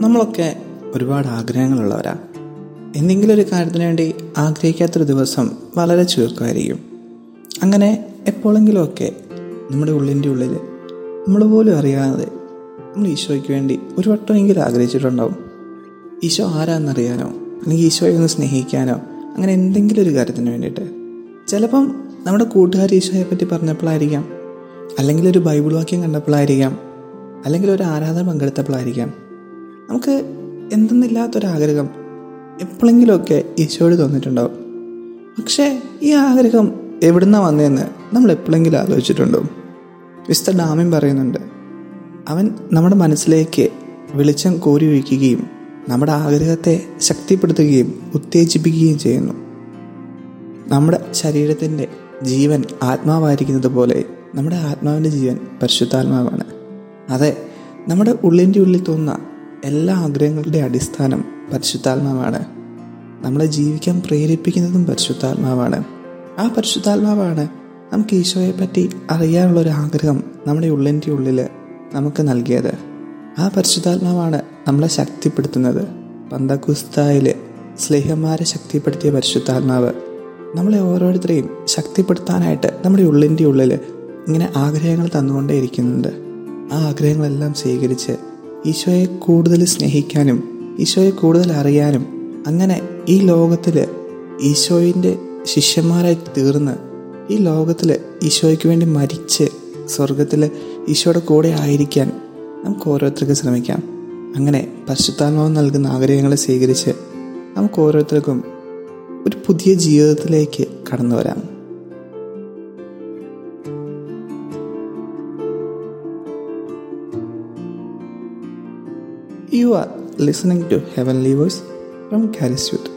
നമ്മളൊക്കെ ഒരുപാട് ആഗ്രഹങ്ങളുള്ളവരാ. എന്തെങ്കിലും ഒരു കാര്യത്തിന് വേണ്ടി ആഗ്രഹിക്കാത്തൊരു ദിവസം വളരെ ചുരുക്കമായിരിക്കും. അങ്ങനെ എപ്പോഴെങ്കിലുമൊക്കെ നമ്മുടെ ഉള്ളിന്റെ ഉള്ളിൽ നമ്മൾ പോലും അറിയാതെ നമ്മൾ ഈശോയ്ക്ക് വേണ്ടി ഒരു വട്ടമെങ്കിലും ആഗ്രഹിച്ചിട്ടുണ്ടാവും. ഈശോ ആരാന്നറിയാനോ? അല്ലെങ്കിൽ ഈശോയെ ഒന്ന് സ്നേഹിക്കാനോ? അങ്ങനെ എന്തെങ്കിലും ഒരു കാര്യത്തിന് വേണ്ടിയിട്ട്. ചിലപ്പം നമ്മുടെ കൂട്ടുകാർ ഈശോയെ പറ്റി പറഞ്ഞപ്പോഴായിരിക്കാം. അല്ലെങ്കിൽ ഒരു ബൈബിൾ വാക്യം കണ്ടപ്പോഴായിരിക്കാം. അല്ലെങ്കിൽ ഒരു ആരാധന പങ്കെടുത്തപ്പോഴായിരിക്കാം. നമുക്ക് എന്തെന്നില്ലാത്തൊരാഗ്രഹം എപ്പോഴെങ്കിലുമൊക്കെ ഈശോയോട് തോന്നിയിട്ടുണ്ടാവും. പക്ഷേ ഈ ആഗ്രഹം എവിടുന്ന വന്നതെന്ന് നമ്മൾ എപ്പോഴെങ്കിലും ആലോചിച്ചിട്ടുണ്ടോ? വിസ്ത ഡാമിൻ പറയുന്നുണ്ട് അവൻ നമ്മുടെ മനസ്സിലേക്ക് വെളിച്ചം കോരി ഒഴിക്കുകയും നമ്മുടെ ആഗ്രഹത്തെ ശക്തിപ്പെടുത്തുകയും ഉത്തേജിപ്പിക്കുകയും ചെയ്യുന്നു. നമ്മുടെ ശരീരത്തിന്റെ ജീവൻ ആത്മാവായിരിക്കുന്നത് പോലെ നമ്മുടെ ആത്മാവിന്റെ ജീവൻ പരിശുദ്ധാത്മാവാണ്. അതെ നമ്മുടെ ഉള്ളിന്റെ ഉള്ളിൽ തോന്നുന്ന എല്ലാ ആഗ്രഹങ്ങളുടെ അടിസ്ഥാനം പരിശുദ്ധാത്മാവാണ്. നമ്മളെ ജീവിക്കാൻ പ്രേരിപ്പിക്കുന്നതും പരിശുദ്ധാത്മാവാണ്. ആ പരിശുദ്ധാത്മാവാണ് നമുക്ക് ഈശോയെ പറ്റി അറിയാനുള്ളൊരു ആഗ്രഹം നമ്മുടെ ഉള്ളിന്റെ ഉള്ളിൽ നമുക്ക് നൽകിയത്. ആ പരിശുദ്ധാത്മാവാണ് നമ്മളെ ശക്തിപ്പെടുത്തുന്നത്. പന്തകുസ്തായിൽ സ്നേഹന്മാരെ ശക്തിപ്പെടുത്തിയ പരിശുദ്ധാത്മാവ് നമ്മളെ ഓരോരുത്തരെയും ശക്തിപ്പെടുത്താനായിട്ട് നമ്മുടെ ഉള്ളിന്റെ ഉള്ളിൽ ഇങ്ങനെ ആഗ്രഹങ്ങൾ തന്നുകൊണ്ടേ ഇരിക്കുന്നുണ്ട് ആ ആഗ്രഹങ്ങളെല്ലാം സ്വീകരിച്ച് ഈശോയെ കൂടുതൽ സ്നേഹിക്കാനും ഈശോയെ കൂടുതൽ അറിയാനും അങ്ങനെ ഈ ലോകത്തിൽ ഈശോയിന്റെ ശിഷ്യന്മാരായി തീർന്ന് ഈ ലോകത്തിൽ ഈശോയ്ക്ക് വേണ്ടി മരിച്ച് സ്വർഗത്തിൽ ഈശോയുടെ കൂടെ ആയിരിക്കാൻ നമുക്ക് ഓരോരുത്തർക്കും ശ്രമിക്കാം. അങ്ങനെ പരിശുദ്ധാത്മാവ് നൽകുന്ന ആഗ്രഹങ്ങളെ സ്വീകരിച്ച് നമുക്ക് ഓരോരുത്തർക്കും ഒരു പുതിയ ജീവിതത്തിലേക്ക് കടന്നു വരാം. You are listening to Heavenly Voice from Cariswood.